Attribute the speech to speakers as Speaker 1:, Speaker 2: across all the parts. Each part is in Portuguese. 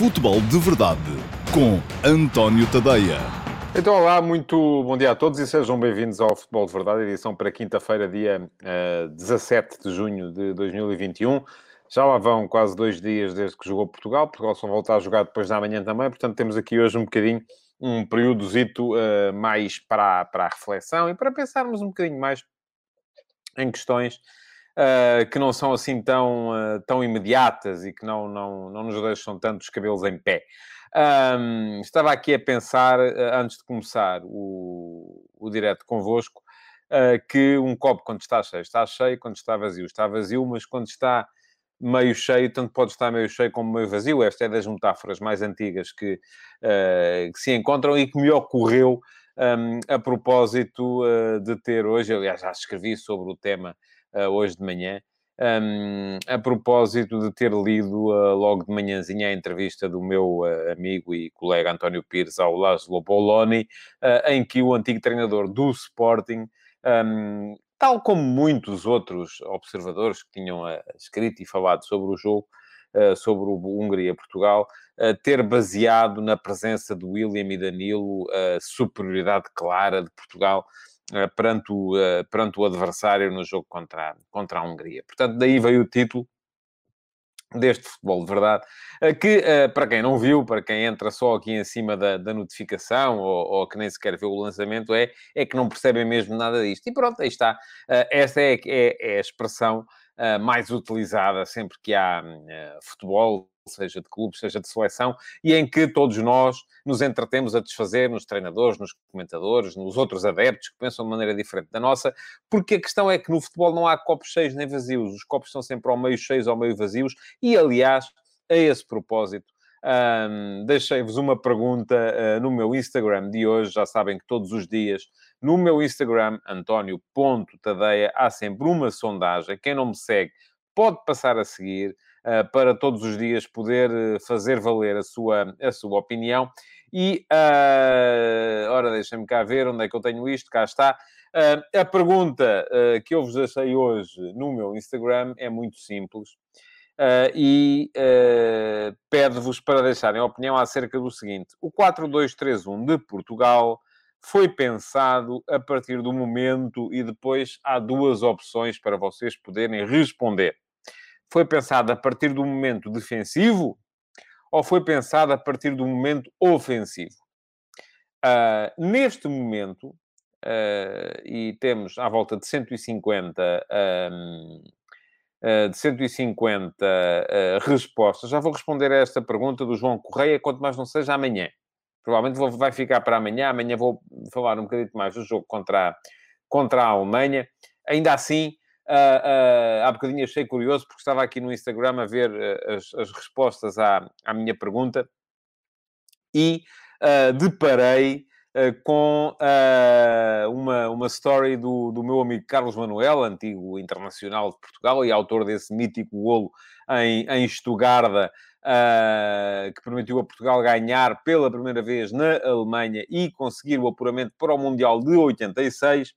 Speaker 1: Futebol de Verdade com António Tadeia.
Speaker 2: Então, olá, muito bom dia a todos e sejam bem-vindos ao Futebol de Verdade, edição para quinta-feira, dia uh, 17 de junho de 2021. Já lá vão quase dois dias desde que jogou Portugal. Portugal só volta a jogar depois da manhã também, portanto, temos aqui hoje um bocadinho, um períodozito uh, mais para, para a reflexão e para pensarmos um bocadinho mais em questões uh, que não são assim tão, uh, tão imediatas e que não, não, não nos deixam tantos cabelos em pé. Um, estava aqui a pensar, uh, antes de começar o, o direto convosco, que um copo, quando está cheio, está cheio, quando está vazio, está vazio, mas quando está meio cheio, tanto pode estar meio cheio como meio vazio. Esta é das metáforas mais antigas que, uh, que se encontram e que me ocorreu um, a propósito uh, de ter hoje, aliás, já escrevi sobre o tema hoje de manhã, um, a propósito de ter lido uh, logo de manhãzinha a entrevista do meu uh, amigo e colega António Pires ao Laszlo Boloni, em que o antigo treinador do Sporting, um, tal como muitos outros observadores que tinham escrito e falado sobre o jogo, sobre o Hungria-Portugal, ter baseado na presença de William e Danilo a superioridade clara de Portugal eh, perante o, eh, perante o adversário no jogo contra, contra a Hungria. Portanto, daí veio o título deste futebol de verdade, eh, que para quem não viu, para quem entra só aqui em cima da, da notificação ou, ou, que nem sequer vê o lançamento, é, é que não percebem mesmo nada disto. E pronto, aí está. Esta é, é, é a expressão mais utilizada sempre que há futebol seja de clube, seja de seleção, e em que todos nós nos entretemos a desfazer nos treinadores, nos comentadores, nos outros adeptos que pensam de maneira diferente da nossa, porque a questão é que no futebol não há copos cheios nem vazios, os copos são sempre ao meio cheios ou meio vazios, e aliás, a esse propósito, um, deixei-vos uma pergunta uh, no meu Instagram de hoje. Já sabem que todos os dias no meu Instagram, António.tadeia, há sempre uma sondagem. Quem não me segue pode passar a seguir. Eh, para todos os dias poder eh, fazer valer a sua, a sua opinião. E, uh, ora, deixem-me cá ver onde é que eu tenho isto, cá está. Uh, a pergunta uh, que eu vos deixei hoje no meu Instagram é muito simples uh, e pede-vos para deixarem a opinião acerca do seguinte: o 4-2-3-1 de Portugal foi pensado a partir do momento e depois há duas opções para vocês poderem responder foi pensada a partir do momento defensivo ou foi pensada a partir do momento ofensivo? Uh, neste momento, uh, e temos à volta de 150, um, uh, de 150 respostas, já vou responder a esta pergunta do João Correia, quanto mais não seja amanhã. Provavelmente vou, vai ficar para amanhã. Amanhã vou falar um bocadinho mais do jogo contra a, contra a Alemanha. Ainda assim, Uh, uh, há bocadinho achei curioso, porque estava aqui no Instagram a ver uh, as, as, respostas à, à minha pergunta e uh, deparei com uma, uma story do, do meu amigo Carlos Manuel, antigo internacional de Portugal e autor desse mítico golo em, em Estugarda, que permitiu a Portugal ganhar pela primeira vez na Alemanha e conseguir o apuramento para o Mundial de 86.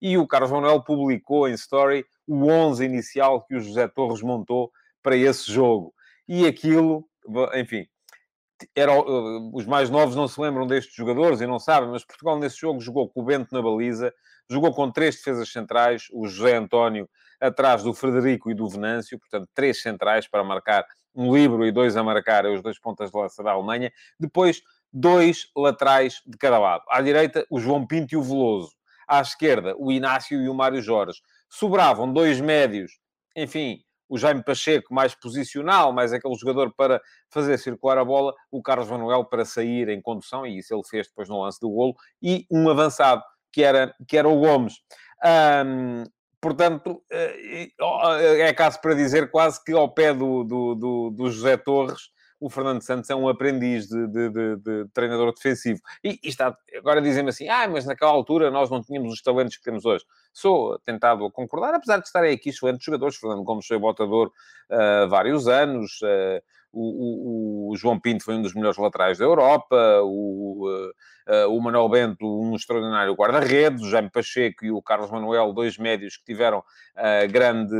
Speaker 2: E o Carlos Manuel publicou em story o 11 inicial que o José Torres montou para esse jogo. E aquilo, enfim, era, uh, os mais novos não se lembram destes jogadores e não sabem, mas Portugal nesse jogo jogou com o Bento na baliza, jogou com três defesas centrais, o José António atrás do Frederico e do Venâncio, portanto, três centrais para marcar um livro e dois a marcar os dois pontas de lança da Alemanha. Depois, dois laterais de cada lado. À direita, o João Pinto e o Veloso. À esquerda, o Inácio e o Mário Jorge. Sobravam dois médios, enfim, o Jaime Pacheco mais posicional, mais aquele jogador para fazer circular a bola, o Carlos Manuel para sair em condução, e isso ele fez depois no lance do golo, e um avançado, que era, que era o Gomes. Um, portanto, eh, é caso para dizer quase que ao pé do, do, do, do José Torres, o Fernando Santos é um aprendiz de, de, de, de treinador defensivo. E, e está, agora dizem-me assim, ah, mas naquela altura nós não tínhamos os talentos que temos hoje. Sou tentado a concordar, apesar de estarem aqui excelentes jogadores. Fernando Gomes foi botador uh, vários anos. Uh, o, o, o, João Pinto foi um dos melhores laterais da Europa. O, uh, o Manuel Bento, um extraordinário guarda-redes. O Jaime Pacheco e o Carlos Manuel, dois médios que tiveram grande,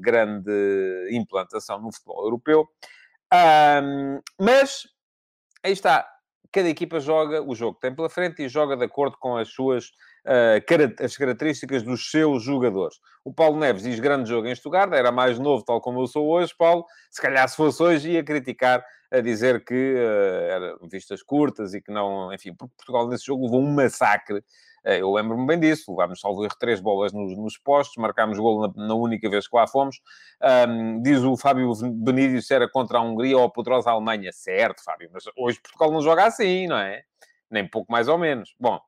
Speaker 2: grande implantação no futebol europeu. Um, mas, aí está. Cada equipa joga o jogo que tem pela frente e joga de acordo com as suas as características dos seus jogadores. O Paulo Neves diz grande jogo em Stuttgart, era mais novo, tal como eu sou hoje, Paulo. Se calhar, se fosse hoje, ia criticar a dizer que uh, eram vistas curtas e que não... Enfim, porque Portugal nesse jogo levou um massacre eh, eu lembro-me bem disso. Levámos, salvo erro, três bolas nos, nos postos, marcámos gol na, na, única vez que lá fomos. Um, diz o Fábio Benítez se era contra a Hungria ou a poderosa Alemanha. Certo, Fábio, mas hoje Portugal não joga assim, não é? Nem pouco mais ou menos. Bom,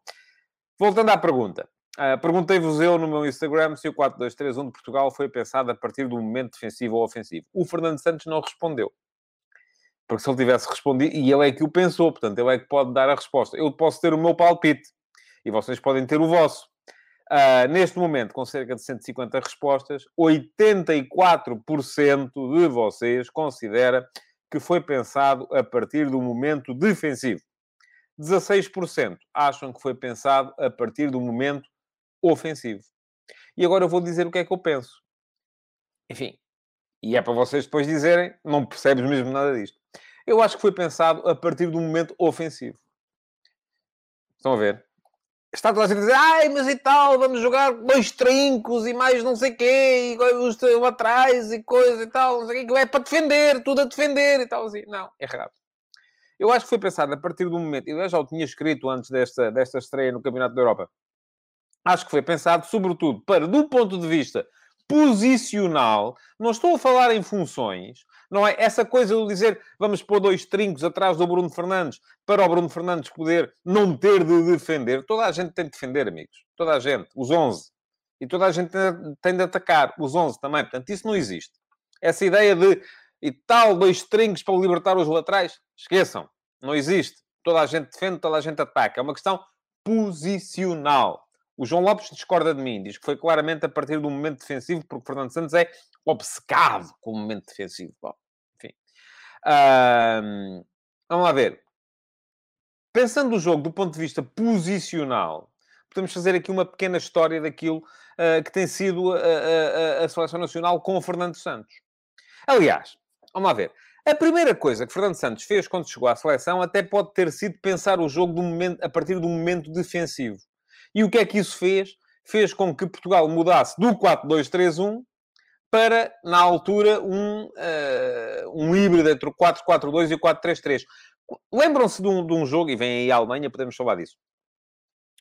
Speaker 2: voltando à pergunta. Uh, Perguntei-vos eu no meu Instagram se o 4-2-3-1 de Portugal foi pensado a partir do momento defensivo ou ofensivo. O Fernando Santos não respondeu. Porque se ele tivesse respondido, e ele é que o pensou, portanto, ele é que pode dar a resposta. Eu posso ter o meu palpite e vocês podem ter o vosso. Uh, neste momento, com cerca de 150 respostas, 84% de vocês considera que foi pensado a partir do momento defensivo. 16% acham que foi pensado a partir do momento ofensivo. E agora eu vou dizer o que é que eu penso. Enfim, e é para vocês depois dizerem, não percebes mesmo nada disto. Eu acho que foi pensado a partir do momento ofensivo. Estão a ver? está toda a gente a dizer, ai, mas e tal, vamos jogar dois trincos e mais não sei quê, e um atrás e coisa e tal, não sei o quê, é para defender, tudo a defender e tal, assim. Não, errado. Eu acho que foi pensado a partir do momento, eu já o tinha escrito antes desta, desta estreia no Campeonato da Europa, acho que foi pensado, sobretudo, para, do ponto de vista posicional, não estou a falar em funções, não é essa coisa de dizer vamos pôr dois trincos atrás do Bruno Fernandes para o Bruno Fernandes poder não ter de defender. Toda a gente tem de defender, amigos. Toda a gente. Os 11. E toda a gente tem de atacar. Os 11 também. Portanto, isso não existe. Essa ideia de e tal, dois trincos para libertar os laterais, esqueçam. Não existe. Toda a gente defende, toda a gente ataca. É uma questão posicional. O João Lopes discorda de mim, diz que foi claramente a partir do momento defensivo, porque Fernando Santos é obcecado com o momento defensivo. Bom, enfim. Um, vamos lá ver. Pensando o jogo do ponto de vista posicional, podemos fazer aqui uma pequena história daquilo uh, que tem sido a, a, a, seleção nacional com o Fernando Santos. Aliás, vamos lá ver. A primeira coisa que Fernando Santos fez quando chegou à seleção até pode ter sido pensar o jogo momento, a partir do momento defensivo. E o que é que isso fez? Fez com que Portugal mudasse do 4-2-3-1 para, na altura, um, uh, um híbrido entre o 4-4-2 e o 4-3-3. Lembram-se de, um, de um jogo, e vem aí a Alemanha, podemos falar disso.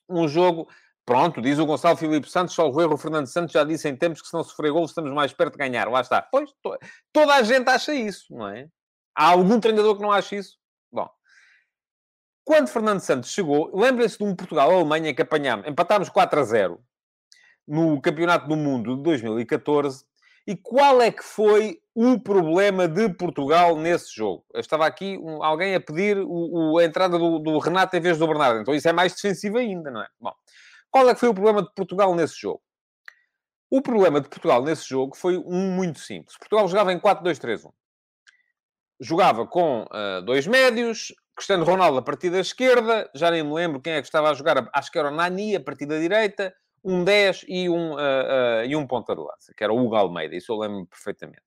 Speaker 2: Um jogo Pronto, diz o Gonçalo Filipe Santos, só o erro, Fernando Santos já disse em tempos que se não sofrer gol estamos mais perto de ganhar. Lá está. Pois, to... toda a gente acha isso, não é? Há algum treinador que não acha isso? Bom, quando Fernando Santos chegou, lembrem-se de um Portugal-Alemanha que apanhámos, empatámos 4 a 0 no Campeonato do Mundo de 2014. E qual é que foi o problema de Portugal nesse jogo? Eu estava aqui um, alguém a pedir o, o, a entrada do, do, Renato em vez do Bernardo. Então isso é mais defensivo ainda, não é? Bom, qual é que foi o problema de Portugal nesse jogo? O problema de Portugal nesse jogo foi um muito simples. Portugal jogava em 4-2-3-1. Jogava com uh, dois médios, Cristiano Ronaldo a partir da esquerda, já nem me lembro quem é que estava a jogar, acho que era o Nani a partir da direita, um 10 e um, uh, uh, e um ponta de lança, que era o Hugo Almeida, isso eu lembro perfeitamente.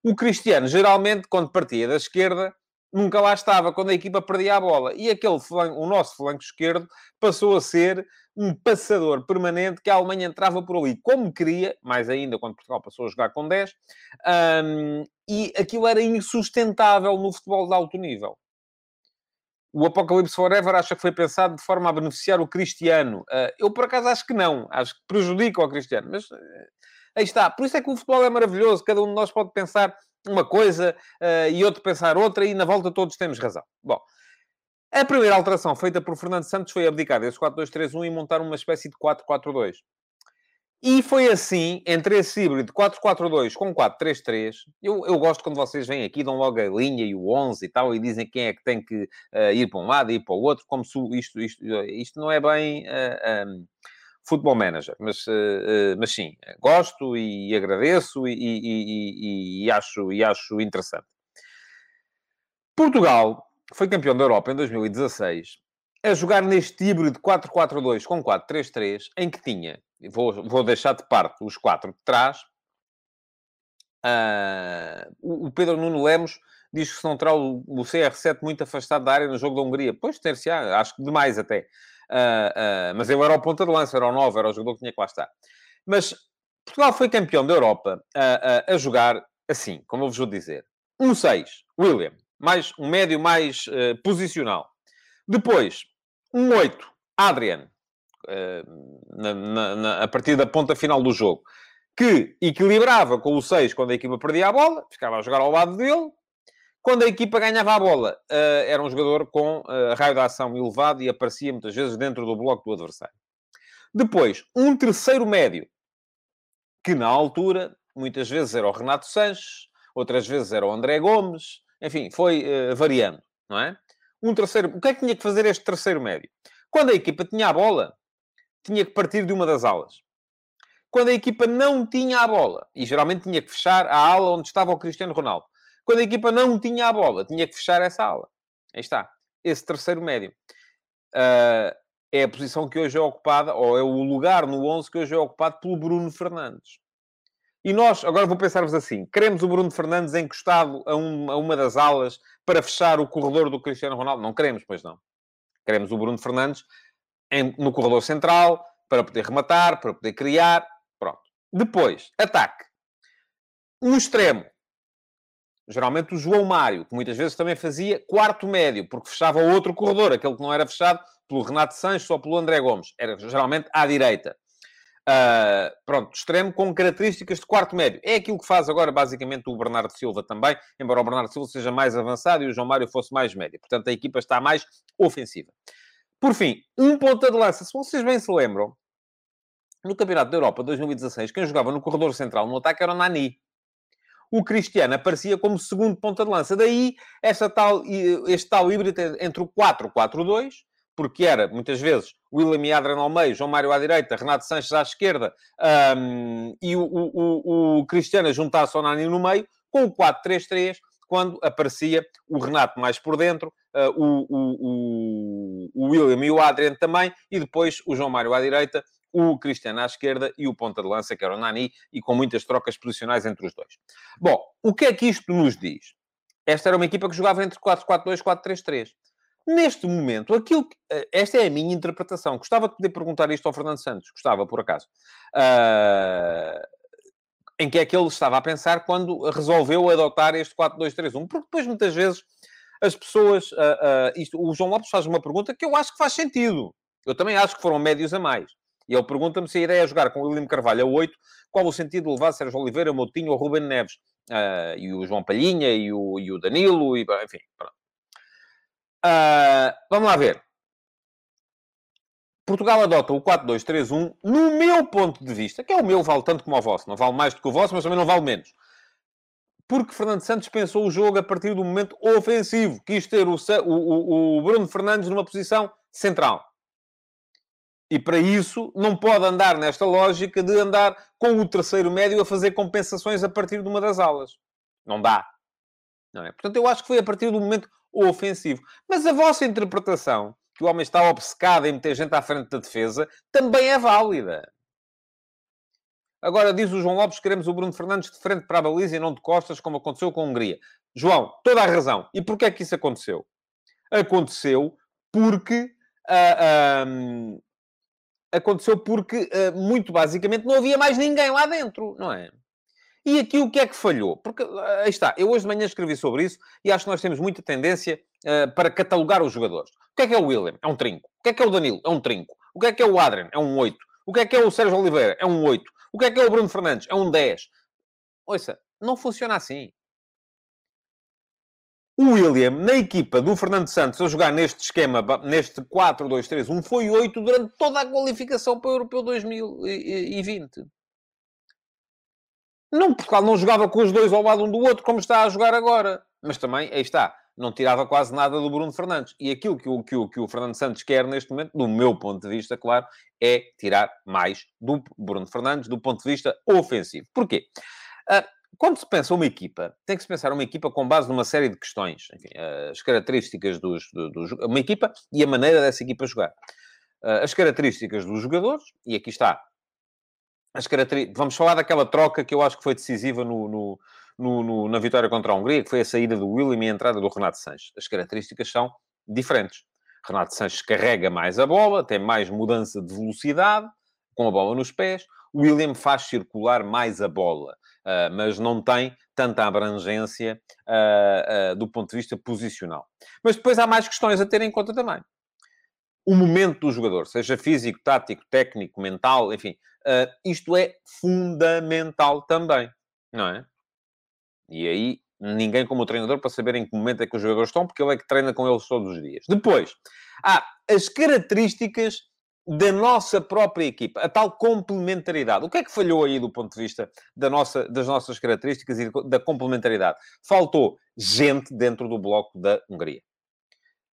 Speaker 2: O Cristiano, geralmente, quando partia da esquerda, nunca lá estava, quando a equipa perdia a bola. E aquele flanco, o nosso flanco esquerdo passou a ser um passador permanente que a Alemanha entrava por ali como queria, mais ainda quando Portugal passou a jogar com 10, um, e aquilo era insustentável no futebol de alto nível o Apocalipse Forever acha que foi pensado de forma a beneficiar o Cristiano. Uh, eu, por acaso, acho que não. Acho que prejudica o Cristiano. Mas uh, aí está. Por isso é que o futebol é maravilhoso. Cada um de nós pode pensar uma coisa uh, e outro pensar outra e na volta todos temos razão. Bom, a primeira alteração feita por Fernando Santos foi abdicar desse 4-2-3-1 e montar uma espécie de 4-4-2. E foi assim, entre esse híbrido 4-4-2 com 4-3-3. Eu, eu gosto quando vocês vêm aqui, dão logo a linha e o 11 e tal, e dizem quem é que tem que uh, ir para um lado e ir para o outro, como se isto, isto, isto não é bem uh, eh, um, futebol manager. Mas, uh, mas sim, gosto e agradeço e, e, e, e, acho, e acho interessante. Portugal foi campeão da Europa em 2016 a jogar neste híbrido 4-4-2 com 4-3-3, em que tinha vou, vou deixar de parte os quatro de trás. Uh, o Pedro Nuno Lemos diz que se não terá o, o CR7 muito afastado da área no jogo da Hungria. Pois, ter-se-á, acho que demais até. Uh, uh, mas ele era o ponta de lança, era o 9, era o jogador que tinha que lá estar. Mas Portugal foi campeão da Europa a, a, jogar assim, como eu vos vou dizer. Um 6, William. Mais, um médio mais uh, posicional. Depois, um 8, Adrian. Na, na, na, a partir da ponta final do jogo. Que equilibrava com o 6 quando a equipa perdia a bola. Ficava a jogar ao lado dele. Quando a equipa ganhava a bola, uh, era um jogador com uh, raio de ação elevado e aparecia muitas vezes dentro do bloco do adversário. Depois, um terceiro médio, que na altura, muitas vezes era o Renato Sanches, outras vezes era o André Gomes, enfim, foi uh, variando, não é? Um terceiro... O que é que tinha que fazer este terceiro médio? Quando a equipa tinha a bola, tinha que partir de uma das alas. Quando a equipa não tinha a bola, e geralmente tinha que fechar a ala onde estava o Cristiano Ronaldo, quando a equipa não tinha a bola, tinha que fechar essa ala. Aí está. Esse terceiro médio. Uh, é a posição que hoje é ocupada, ou é o lugar no 11 que hoje é ocupado pelo Bruno Fernandes. E nós, agora vou pensar-vos assim, queremos o Bruno Fernandes encostado a, um, a, uma das alas para fechar o corredor do Cristiano Ronaldo? Não queremos, pois não. Queremos o Bruno Fernandes em, no corredor central, para poder rematar, para poder criar. Pronto. Depois, ataque. Um extremo geralmente o João Mário, que muitas vezes também fazia quarto médio, porque fechava outro corredor, aquele que não era fechado pelo Renato Sanches ou pelo André Gomes. Era geralmente à direita. Uh, pronto, extremo com características de quarto médio. É aquilo que faz agora, basicamente, o Bernardo Silva também, embora o Bernardo Silva seja mais avançado e o João Mário fosse mais médio. Portanto, a equipa está mais ofensiva. Por fim, um ponta de lança. Se vocês bem se lembram, no Campeonato da Europa 2016, quem jogava no corredor central no ataque era o Nani o Cristiano aparecia como segundo ponta de lança. Daí esta tal, este tal híbrido entre o 4-4-2, porque era, muitas vezes, William e Adriano ao meio, João Mário à direita, Renato Sanches à esquerda, um, e o, o, o, Cristiano juntar-se ao Nani no meio, com o 4-3-3, quando aparecia o Renato mais por dentro, uh, o, o, o, William e o Adriano também, e depois o João Mário à direita, o Cristiano à esquerda e o ponta de lança, que era o Nani, e com muitas trocas posicionais entre os dois. Bom, o que é que isto nos diz? Esta era uma equipa que jogava entre 4-4-2 e 4-3-3. Neste momento, aquilo que, eh, esta é a minha interpretação. Gostava de poder perguntar isto ao Fernando Santos. Gostava, por acaso. Uh, em que é que ele estava a pensar quando resolveu adotar este 4-2-3-1. Porque depois, muitas vezes, as pessoas... Uh, uh, isto, o João Lopes faz uma pergunta que eu acho que faz sentido. Eu também acho que foram médios a mais. E ele pergunta-me se a ideia é jogar com o William Carvalho a 8, qual o sentido de levar Sérgio Oliveira, Moutinho ou Ruben Neves? Uh, e o João Palhinha, e o, e o Danilo, e, enfim, uh, vamos lá ver. Portugal adota o 4-2-3-1, no meu ponto de vista, que é o meu, vale tanto como o vosso. Não vale mais do que o vosso, mas também não vale menos. Porque Fernando Santos pensou o jogo a partir do momento ofensivo. Quis ter o, o, o Bruno Fernandes numa posição central. E para isso não pode andar nesta lógica de andar com o terceiro médio a fazer compensações a partir de uma das aulas. Não dá. Não é? Portanto, eu acho que foi a partir do momento ofensivo. Mas a vossa interpretação, que o homem está obcecado em meter gente à frente da defesa, também é válida. Agora, diz o João Lopes, queremos o Bruno Fernandes de frente para a baliza e não de costas, como aconteceu com a Hungria. João, toda a razão. E porquê é que isso aconteceu? Aconteceu porque... Uh, aconteceu porque, eh, muito basicamente, não havia mais ninguém lá dentro, não é? E aqui o que é que falhou? Porque, eh, aí está, eu hoje de manhã escrevi sobre isso e acho que nós temos muita tendência uh, para catalogar os jogadores. O que é que é o William? É um trinco. O que é que é o Danilo? É um trinco. O que é que é o Adrian? É um 8. O que é que é o Sérgio Oliveira? É um 8. O que é que é o Bruno Fernandes? É um 10. Ouça, não funciona assim. O William, na equipa do Fernando Santos, a jogar neste esquema, neste 4-2-3-1, foi 8 durante toda a qualificação para o Europeu 2020. Não, Portugal não jogava com os dois ao lado um do outro, como está a jogar agora. Mas também, aí está, não tirava quase nada do Bruno Fernandes. E aquilo que o, que o, que o Fernando Santos quer neste momento, do meu ponto de vista, claro, é tirar mais do Bruno Fernandes do ponto de vista ofensivo. Porquê? Uh, quando se pensa uma equipa, tem que se pensar uma equipa com base numa série de questões. Enfim, as características dos, do, do, uma equipa e a maneira dessa equipa jogar. Ah, as características dos jogadores, e aqui está. As Vamos falar daquela troca que eu acho que foi decisiva no, no, no, no, na vitória contra a Hungria, que foi a saída do William e a entrada do Renato Sanches. As características são diferentes. Renato Sanches carrega mais a bola, tem mais mudança de velocidade, com a bola nos pés. William faz circular mais a bola, uh, mas não tem tanta abrangência uh, do ponto de vista posicional. Mas depois há mais questões a ter em conta também. O momento do jogador, seja físico, tático, técnico, mental, enfim, isto é fundamental também, não é? E aí, ninguém como o treinador para saber em que momento é que os jogadores estão, porque ele é que treina com eles todos os dias. Depois, há as características da nossa própria equipa, a tal complementaridade. O que é que falhou aí do ponto de vista da nossa, das nossas características e da complementaridade? Faltou gente dentro do bloco da Hungria.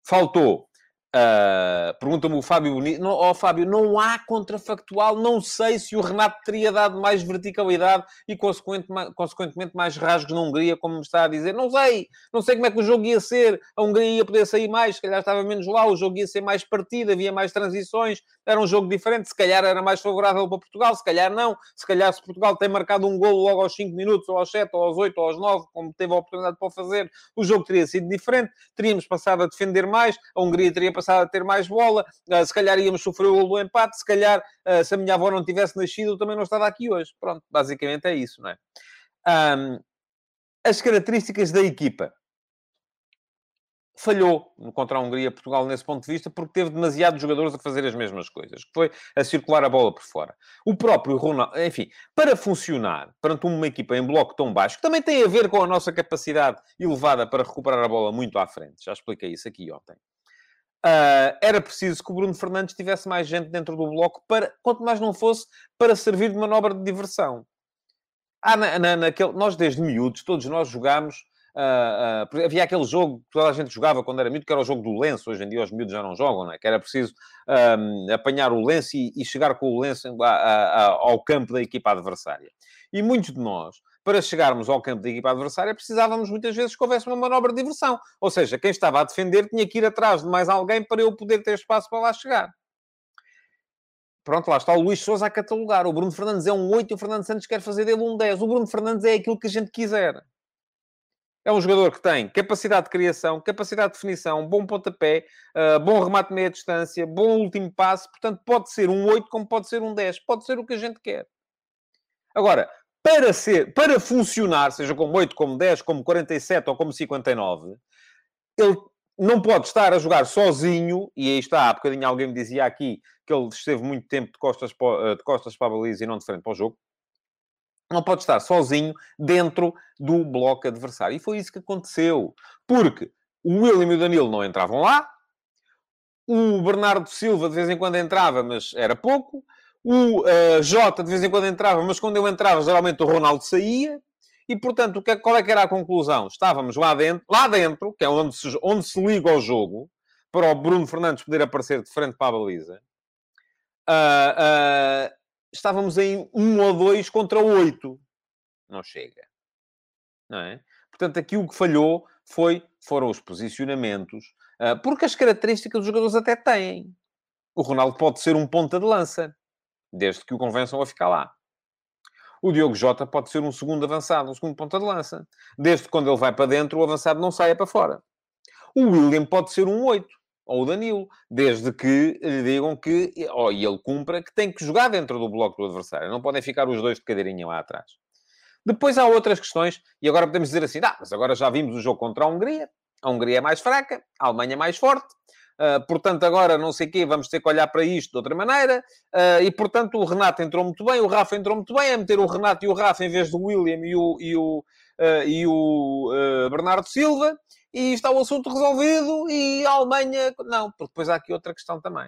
Speaker 2: Faltou Uh, Pergunta-me o Fábio Bonito. Oh, Fábio, não há contrafactual. Não sei se o Renato teria dado mais verticalidade e, consequentemente, consequentemente, mais rasgos na Hungria, como me está a dizer. Não sei. Não sei como é que o jogo ia ser. A Hungria ia poder sair mais. Se calhar estava menos lá. O jogo ia ser mais partido. Havia mais transições. Era um jogo diferente. Se calhar era mais favorável para Portugal. Se calhar não. Se calhar se Portugal tem marcado um golo logo aos 5 minutos, ou aos 7, ou aos 8, ou aos 9, como teve a oportunidade para fazer, o jogo teria sido diferente. Teríamos passado a defender mais. A Hungria teria passado passado a ter mais bola, uh, se calhar íamos sofrer o gol do empate, se calhar uh, se a minha avó não tivesse nascido, eu também não estava aqui hoje. Pronto, basicamente é isso, não é? Um, as características da equipa. Falhou contra a Hungria, Portugal, nesse ponto de vista, porque teve demasiados jogadores a fazer as mesmas coisas, que foi a circular a bola por fora. O próprio Ronaldo, enfim, para funcionar perante uma equipa em bloco tão baixo, que também tem a ver com a nossa capacidade elevada para recuperar a bola muito à frente, já expliquei isso aqui ontem. Uh, era preciso que o Bruno Fernandes tivesse mais gente dentro do bloco, para, quanto mais não fosse, para servir de manobra de diversão. Ah, na, na, naquele, nós, desde miúdos, todos nós jogámos. Uh, uh, havia aquele jogo que toda a gente jogava quando era miúdo, que era o jogo do lenço. Hoje em dia os miúdos já não jogam, não é? Que era preciso apanhar o lenço e, e, chegar com o lenço ao campo da equipa adversária. E muitos de nós para chegarmos ao campo da equipa adversária, precisávamos muitas vezes que houvesse uma manobra de diversão. Ou seja, quem estava a defender tinha que ir atrás de mais alguém para eu poder ter espaço para lá chegar. Pronto, lá está o Luís Souza a catalogar. O Bruno Fernandes é um 8 e o Fernando Santos quer fazer dele um 10. O Bruno Fernandes é aquilo que a gente quiser. É um jogador que tem capacidade de criação, capacidade de definição, bom pontapé, uh, bom remate meia distância, bom último passe. Portanto, pode ser um 8 como pode ser um 10. Pode ser o que a gente quer. Agora, para, ser, para funcionar, seja como 8, como 10, como 47 ou como 59, ele não pode estar a jogar sozinho, e aí está, há bocadinho alguém me dizia aqui que ele esteve muito tempo de costas para, eh, de costas para a baliza e não de frente para o jogo. Não pode estar sozinho dentro do bloco adversário. E foi isso que aconteceu. Porque o William e o Danilo não entravam lá, o Bernardo Silva de vez em quando entrava, mas era pouco. O uh, Jota de vez em quando entrava, mas quando eu entrava, geralmente o Ronaldo saía. E, portanto, que, qual é que era a conclusão? Estávamos lá dentro, lá dentro, que é onde se, onde se liga ao jogo, para o Bruno Fernandes poder aparecer de frente para a baliza. Uh, uh, estávamos em um ou dois contra oito. Não chega. Não é? Portanto, aqui o que falhou foi, foram os posicionamentos, uh, porque as características dos jogadores até têm. O Ronaldo pode ser um ponta de lança desde que o convençam a ficar lá. O Diogo Jota pode ser um segundo avançado, um segundo ponta de lança. Desde que quando ele vai para dentro, o avançado não saia para fora. O William pode ser um 8, ou o Danilo, desde que lhe digam que, oh, e ele cumpra, que tem que jogar dentro do bloco do adversário. Não podem ficar os dois de cadeirinha lá atrás. Depois há outras questões, e agora podemos dizer assim, ah, mas agora já vimos o jogo contra a Hungria, a Hungria é mais fraca, a Alemanha é mais forte, Uh, portanto, agora não sei o quê, vamos ter que olhar para isto de outra maneira. Uh, e, portanto, o Renato entrou muito bem, o Rafa entrou muito bem, a meter o Renato e o Rafa em vez do William e o, e o, uh, e o Bernardo Silva. E está o assunto resolvido e a Alemanha... Não, porque depois há aqui outra questão também.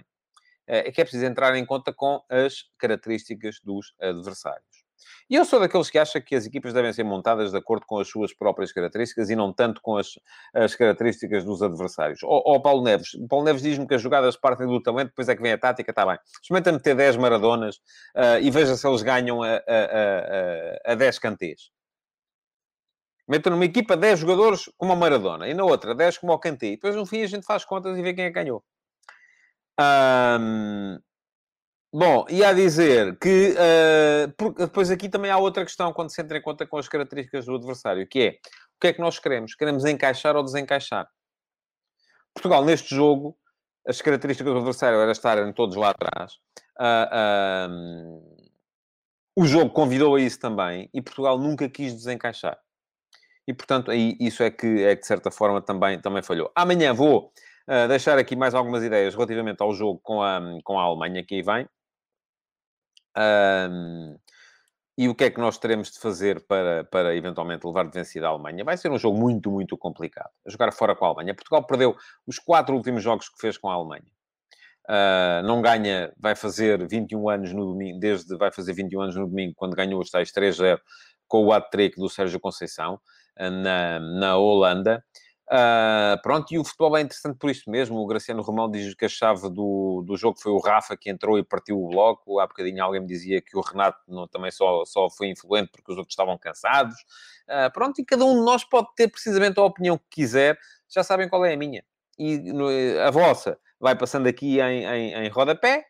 Speaker 2: É que é preciso entrar em conta com as características dos adversários. E eu sou daqueles que acham que as equipas devem ser montadas de acordo com as suas próprias características e não tanto com as, as características dos adversários. Ó Paulo Neves, o Paulo Neves diz-me que as jogadas partem do talento, depois é que vem a tática, está bem. Experimenta meter 10 maradonas uh, e veja se eles ganham a, a, a, a 10 cantês. Meta numa equipa 10 jogadores como a Maradona e na outra 10 como o Kanté. E depois no fim a gente faz contas e vê quem é que ganhou. Um, Bom, e a dizer que uh, porque depois aqui também há outra questão quando se entra em conta com as características do adversário, que é o que é que nós queremos? Queremos encaixar ou desencaixar? Portugal, neste jogo, as características do adversário era estarem todos lá atrás. Uh, uh, o jogo convidou a isso também e Portugal nunca quis desencaixar. E, portanto, aí, isso é que, é que, de certa forma, também, também falhou. Amanhã vou uh, deixar aqui mais algumas ideias relativamente ao jogo com a, com a Alemanha, que aí vem. Um, e o que é que nós teremos de fazer para, para eventualmente levar de vencida a Alemanha? Vai ser um jogo muito, muito complicado. A jogar fora com a Alemanha. Portugal perdeu os quatro últimos jogos que fez com a Alemanha. Uh, não ganha, vai fazer 21 anos no domingo, desde vai fazer 21 anos no domingo, quando ganhou os tais 3-0 com o hat-trick do Sérgio Conceição uh, na, na Holanda. Uh, pronto, e o futebol é interessante por isto mesmo. O Graciano Romão diz que a chave do, do jogo foi o Rafa que entrou e partiu o bloco. Há bocadinho alguém me dizia que o Renato não, também só, só foi influente porque os outros estavam cansados. Uh, pronto, e cada um de nós pode ter precisamente a opinião que quiser. Já sabem qual é a minha. E no, a vossa vai passando aqui em, em, em rodapé.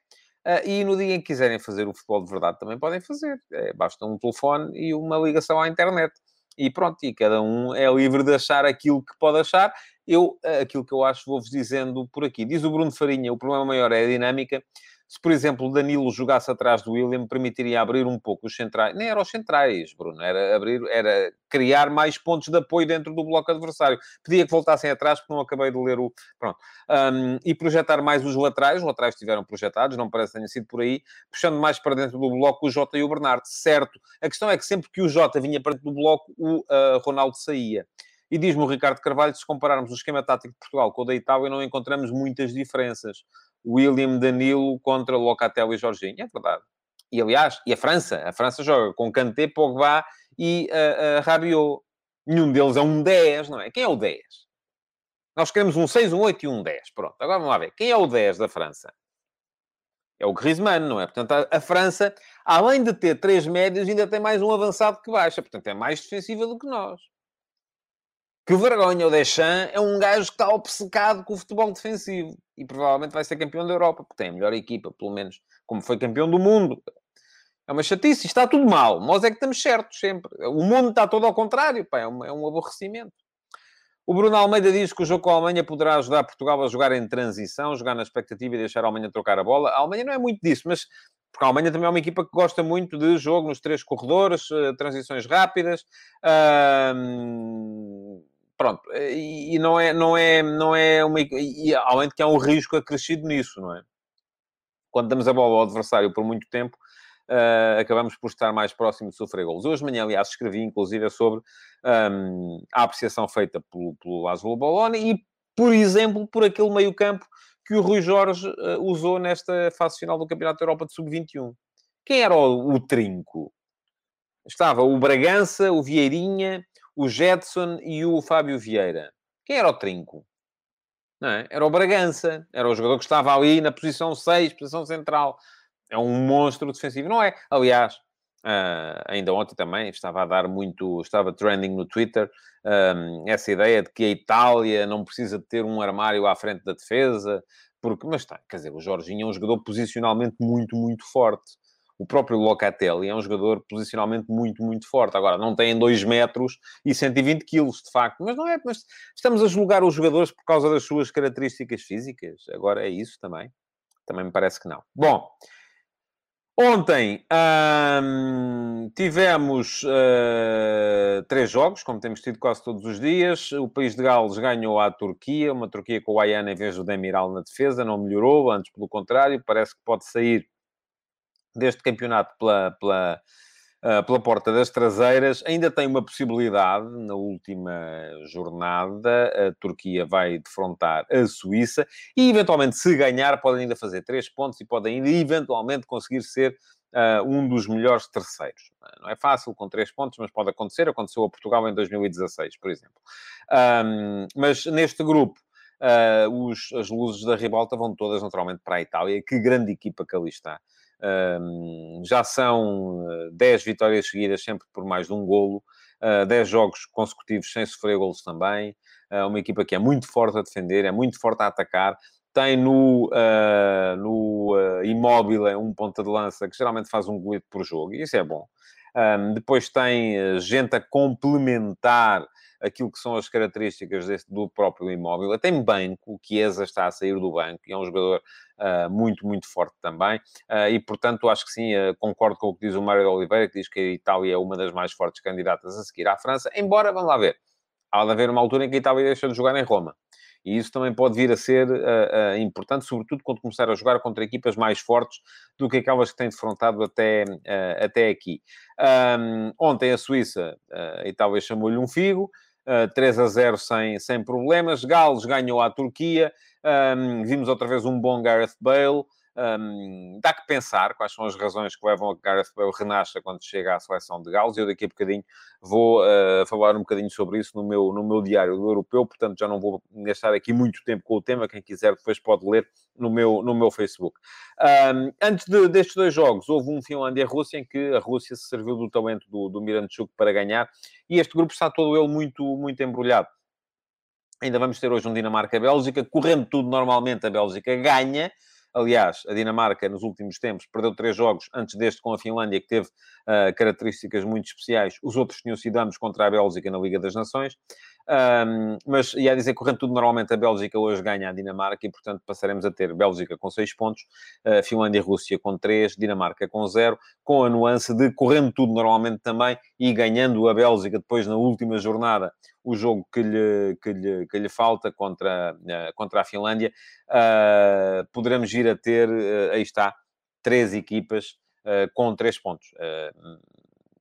Speaker 2: Uh, e no dia em que quiserem fazer o futebol de verdade também podem fazer. É, basta um telefone e uma ligação à internet e pronto, e cada um é livre de achar aquilo que pode achar. Eu, eh, aquilo que eu acho, vou-vos dizendo por aqui. Diz o Bruno Farinha, o problema maior é a dinâmica. Se, por exemplo, Danilo jogasse atrás do William, permitiria abrir um pouco os centrais. Nem era os centrais, Bruno. Era abrir, era criar mais pontos de apoio dentro do bloco adversário. Pedia que voltassem atrás, porque não acabei de ler o... Pronto. Um, e projetar mais os laterais. Os laterais estiveram projetados, não parece que tenha sido por aí. Puxando mais para dentro do bloco o Jota e o Bernardo. Certo. A questão é que sempre que o Jota vinha para dentro do bloco, o uh, Ronaldo saía. E diz-me o Ricardo Carvalho, se compararmos o esquema tático de Portugal com o da Itália, não encontramos muitas diferenças. William Danilo contra Locatelli e Jorginho. É verdade. E, aliás, e a França? A França joga com Kanté, Pogba e uh, uh, Rabiot. Nenhum deles é um 10, não é? Quem é o 10? Nós queremos um 6, um 8 e um 10. Pronto, agora vamos lá ver. Quem é o 10 da França? É o Griezmann, não é? Portanto, a, a, França, além de ter três médios, ainda tem mais um avançado que baixa. Portanto, é mais defensiva do que nós. Que vergonha, o Deschamps é um gajo que está obcecado com o futebol defensivo. E provavelmente vai ser campeão da Europa, porque tem a melhor equipa, pelo menos, como foi campeão do mundo. É uma chatice, está tudo mal. Nós é que estamos certos sempre. O mundo está todo ao contrário, pá, é, um, é um aborrecimento. O Bruno Almeida diz que o jogo com a Alemanha poderá ajudar Portugal a jogar em transição, jogar na expectativa e deixar a Alemanha trocar a bola. A Alemanha não é muito disso, mas porque a Alemanha também é uma equipa que gosta muito de jogo nos três corredores, eh, transições rápidas. Pronto, e, não é, não é, não é uma. E, além de que há um risco acrescido nisso, não é? Quando damos a bola ao adversário por muito tempo, uh, acabamos por estar mais próximo de sofrer golos. Hoje de manhã, aliás, escrevi inclusive sobre um, a apreciação feita pelo, pelo Laszlo Bologna e, por exemplo, por aquele meio-campo que o Rui Jorge uh, usou nesta fase final do Campeonato da Europa de Sub-21. Quem era o, o trinco? Estava o Bragança, o Vieirinha, o Jetson e o Fábio Vieira. Quem era o trinco? Não é? Era o Bragança. Era o jogador que estava ali na posição 6, posição central é um monstro defensivo, não é? Aliás, uh, ainda ontem também estava a dar muito, estava trending no Twitter um, essa ideia de que a Itália não precisa de ter um armário à frente da defesa, porque, mas está, quer dizer, o Jorginho é um jogador posicionalmente muito, muito forte. O próprio Locatelli é um jogador posicionalmente muito, muito forte. Agora, não tem 2 metros e 120 quilos, de facto. Mas não é, mas estamos a julgar os jogadores por causa das suas características físicas. Agora, é isso também? Também me parece que não. Bom, Ontem hum, tivemos uh, três jogos, como temos tido quase todos os dias. O país de Gales ganhou à Turquia, uma Turquia com o Ayana em vez do Demiral na defesa, não melhorou, antes pelo contrário, parece que pode sair deste campeonato pela, pela, uh, pela porta das traseiras. Ainda tem uma possibilidade, na última jornada, a Turquia vai defrontar a Suíça e, eventualmente, se ganhar, pode ainda fazer três pontos e pode ainda, eventualmente, conseguir ser uh, um dos melhores terceiros. Não é fácil com três pontos, mas pode acontecer. Aconteceu a Portugal em 2016, por exemplo. Um, mas neste grupo, Uh, os, as luzes da ribalta vão todas naturalmente para a Itália. Que grande equipa que ali está já são 10 eh, vitórias seguidas, sempre por mais de um golo, 10 jogos consecutivos sem sofrer golos também. uma equipa que é muito forte a defender, é muito forte a atacar. tem no, uh, no uh, imóvel um ponta de lança que geralmente faz um golito por jogo, e isso é bom. Um, depois tem gente a complementar aquilo que são as características deste, do próprio imóvel. Tem banco, o Chiesa está a sair do banco e é um jogador uh, muito, muito forte também. Uh, e, portanto, acho que sim, uh, concordo com o que diz o Mário Oliveira, que diz que a Itália é uma das mais fortes candidatas a seguir à França, embora, vamos lá ver, há de haver uma altura em que a Itália deixa de jogar em Roma. E isso também pode vir a ser uh, uh, importante, sobretudo quando começar a jogar contra equipas mais fortes do que aquelas que têm defrontado até, uh, até aqui. Um, ontem a Suíça, a Itália chamou-lhe um figo, uh, 3 a 0 sem, sem problemas. Gales ganhou à Turquia, um, vimos outra vez um bom Gareth Bale. Um, dá que pensar quais são as razões que levam a que Gareth Bale renasça quando chega à seleção de Gales. Eu daqui a bocadinho vou uh, falar um bocadinho sobre isso no meu, no meu diário do europeu, portanto já não vou gastar aqui muito tempo com o tema. Quem quiser depois pode ler no meu, no meu Facebook. Um, antes de, destes dois jogos, houve um Finlândia-Rússia em que a Rússia se serviu do talento do, do Miranchuk para ganhar e este grupo está todo ele muito, muito embrulhado. Ainda vamos ter hoje um Dinamarca-Bélgica, correndo tudo normalmente, a Bélgica ganha, Aliás, a Dinamarca, nos últimos tempos, perdeu três jogos antes deste com a Finlândia, que teve uh, características muito especiais. Os outros tinham sido ambos contra a Bélgica na Liga das Nações. Um, mas ia dizer, correndo tudo normalmente, a Bélgica hoje ganha a Dinamarca e, portanto, passaremos a ter Bélgica com 6 pontos, uh, Finlândia e Rússia com 3, Dinamarca com 0, com a nuance de correndo tudo normalmente também e ganhando a Bélgica depois na última jornada o jogo que lhe, que lhe, que lhe falta contra, uh, contra a Finlândia, uh, poderemos vir a ter, aí está, três equipas com 3 pontos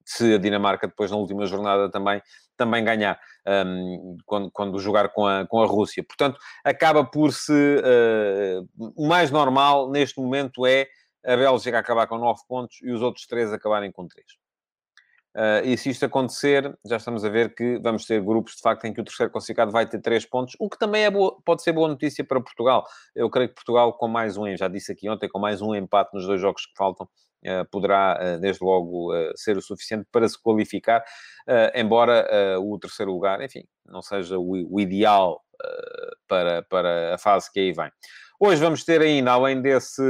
Speaker 2: se a Dinamarca depois na última jornada também, também ganhar, um, quando, quando jogar com a, com a Rússia. Portanto, acaba por se... Uh, o mais normal neste momento é a Bélgica acabar com 9 pontos e os outros 3 acabarem com 3. Uh, e se isto acontecer, já estamos a ver que vamos ter grupos, de facto, em que o terceiro classificado vai ter 3 pontos, o que também é boa, pode ser boa notícia para Portugal. Eu creio que Portugal, com mais um, já disse aqui ontem, com mais um empate nos dois jogos que faltam, eh, poderá, eh, desde logo, ser o suficiente para se qualificar, embora o terceiro lugar, enfim, não seja o, ideal para, para a fase que aí vem. Hoje vamos ter ainda, além desse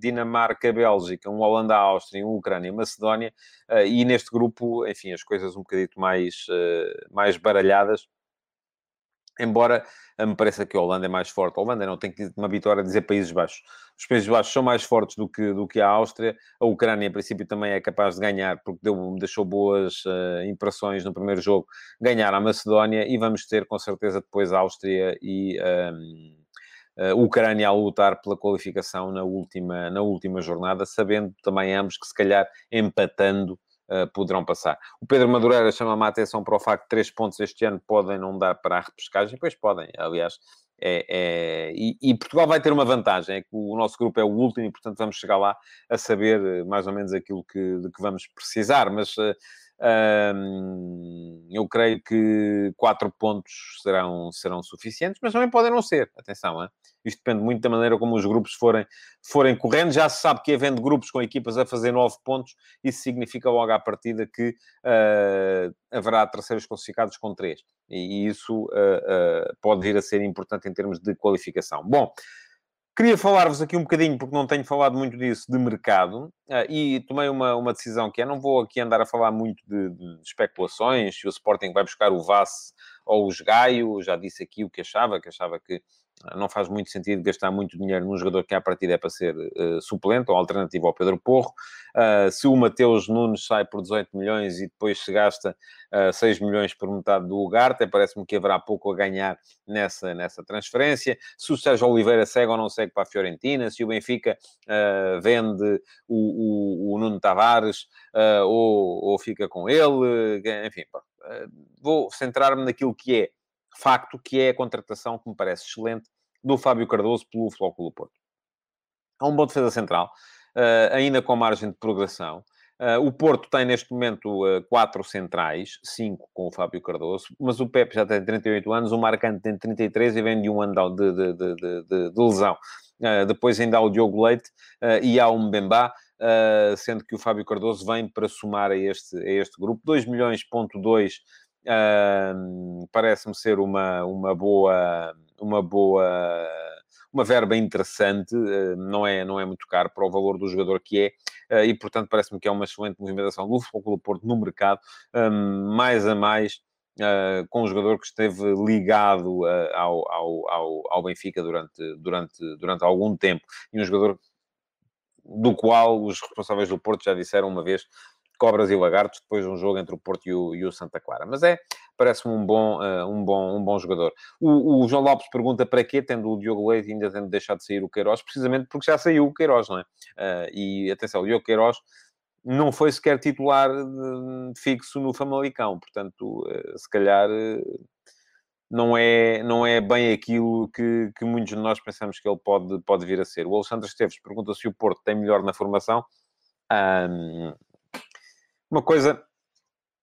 Speaker 2: Dinamarca-Bélgica, um Holanda-Áustria, um Ucrânia-Macedónia, e neste grupo, enfim, as coisas um bocadito mais, mais baralhadas, embora me pareça que a Holanda é mais forte. A Holanda não tem que uma vitória a dizer Países Baixos. Os Países Baixos são mais fortes do que, do que a Áustria. A Ucrânia, em princípio, também é capaz de ganhar, porque deu, deixou boas uh, impressões no primeiro jogo, ganhar a Macedónia e vamos ter, com certeza, depois a Áustria e um, a Ucrânia a lutar pela qualificação na última, na última jornada, sabendo também ambos que, se calhar, empatando, uh, poderão passar. O Pedro Madureira chama-me a atenção para o facto de três pontos este ano podem não dar para a repescagem, pois podem, aliás. É, é... E, e, Portugal vai ter uma vantagem, é que o nosso grupo é o último e, portanto, vamos chegar lá a saber eh, mais ou menos aquilo que, de que vamos precisar, mas uh, eu creio que quatro pontos serão, serão suficientes, mas também podem não ser. Atenção, hein? isto depende muito da maneira como os grupos forem, forem correndo. Já se sabe que havendo grupos com equipas a fazer nove pontos, isso significa logo à partida que uh, haverá terceiros classificados com três. E, isso uh, uh, pode vir a ser importante em termos de qualificação. Bom, Queria falar-vos aqui um bocadinho, porque não tenho falado muito disso, de mercado, uh, e tomei uma, uma decisão que é, não vou aqui andar a falar muito de, de especulações, se o Sporting vai buscar o Vasse ou o Gaio, já disse aqui o que achava, que achava que não faz muito sentido gastar muito dinheiro num jogador que à partida é para ser uh, suplente ou alternativo ao Pedro Porro. Uh, se o Mateus Nunes sai por 18 milhões e depois se gasta uh, 6 milhões por metade do Ugarte, parece-me que haverá pouco a ganhar nessa, nessa transferência. Se o Sérgio Oliveira segue ou não segue para a Fiorentina, se o Benfica uh, vende o, o, o Nuno Tavares ou, ou fica com ele, enfim, vou centrar-me naquilo que é facto que é a contratação que me parece excelente do Fábio Cardoso pelo Flóculo Porto. É um bom defesa central, uh, ainda com margem de progressão. Uh, o Porto tem neste momento uh, quatro centrais, cinco com o Fábio Cardoso, mas o Pepe já tem 38 anos, o Marcante tem 33 e vem de um ano de, de, de, de, lesão. Depois ainda há o Diogo Leite e há o Mbemba, sendo que o Fábio Cardoso vem para somar a este, a este grupo. 2 milhões, ponto 2 parece-me ser uma, uma, boa, uma boa uma verba interessante, não é, não é muito caro para o valor do jogador que é, e portanto parece-me que é uma excelente movimentação do Futebol Clube Porto no mercado, mais a mais uh, com um jogador que esteve ligado uh, ao, ao, ao, ao, Benfica durante, durante, durante algum tempo. E um jogador do qual os responsáveis do Porto já disseram uma vez cobras e lagartos depois de um jogo entre o Porto e o, e o Santa Clara. Mas é, parece-me um bom, uh, um, bom, um bom jogador. O, o, João Lopes pergunta para quê, tendo o Diogo Leite ainda tendo deixado de sair o Queiroz, precisamente porque já saiu o Queiroz, não é? Uh, e atenção, o Diogo Queiroz não foi sequer titular fixo no Famalicão, portanto, eh, se calhar não é, não é bem aquilo que, que muitos de nós pensamos que ele pode, pode vir a ser. O Alexandre Esteves pergunta se o Porto tem melhor na formação. Um, uma coisa,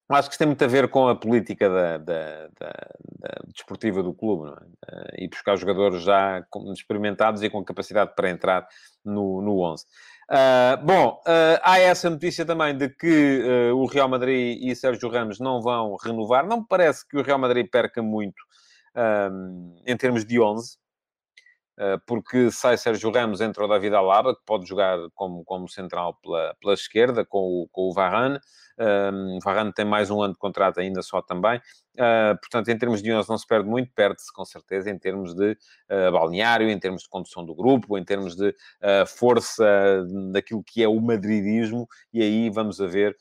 Speaker 2: acho que isso tem muito a ver com a política da, da, da, da desportiva do clube, é? e buscar jogadores já experimentados e com capacidade para entrar no, no 11. Uh, bom, uh, há essa notícia também de que uh, o Real Madrid e Sérgio Ramos não vão renovar. Não me parece que o Real Madrid perca muito em termos de 11, porque sai Sérgio Ramos, entra o David Alaba, que pode jogar como, como central pela, pela esquerda, com o, com o Varane. Um, Varane tem mais um ano de contrato ainda só também. Uh, portanto, em termos de 11 não se perde muito, perde-se com certeza em termos de uh, balneário, em termos de condução do grupo, em termos de uh, força daquilo que é o madridismo, e aí vamos a ver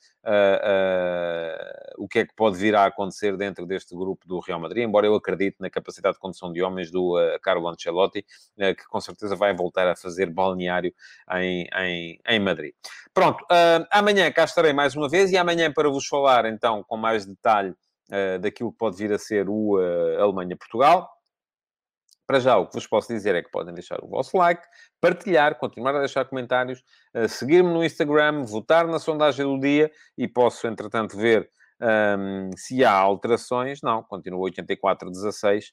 Speaker 2: o que é que pode vir a acontecer dentro deste grupo do Real Madrid, embora eu acredite na capacidade de condução de homens do Carlo Ancelotti, que com certeza vai voltar a fazer balneário em, em, em Madrid. Pronto, amanhã cá estarei mais uma vez, e amanhã para vos falar então com mais detalhe uh, daquilo que pode vir a ser o uh, Alemanha-Portugal. Para já, o que vos posso dizer é que podem deixar o vosso like, partilhar, continuar a deixar comentários, uh, seguir-me no Instagram, votar na sondagem do dia e posso, entretanto, ver um, se há alterações. Não, continua 84-16.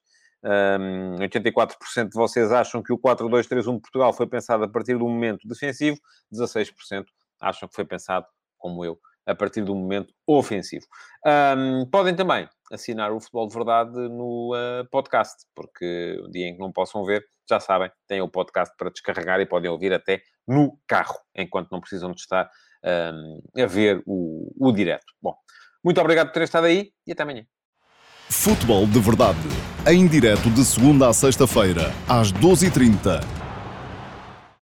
Speaker 2: Um, 84% de vocês acham que o 4-2-3-1 de Portugal foi pensado a partir do momento defensivo, 16% acham que foi pensado, como eu, a partir do momento ofensivo. Um, podem também assinar o Futebol de Verdade no uh, podcast, porque o dia em que não possam ver, já sabem, têm o podcast para descarregar e podem ouvir até no carro, enquanto não precisam de estar um, a ver o, o direto. Bom, muito obrigado por terem estado aí e até amanhã.
Speaker 1: Futebol de Verdade, em direto de segunda a sexta-feira, às 12h30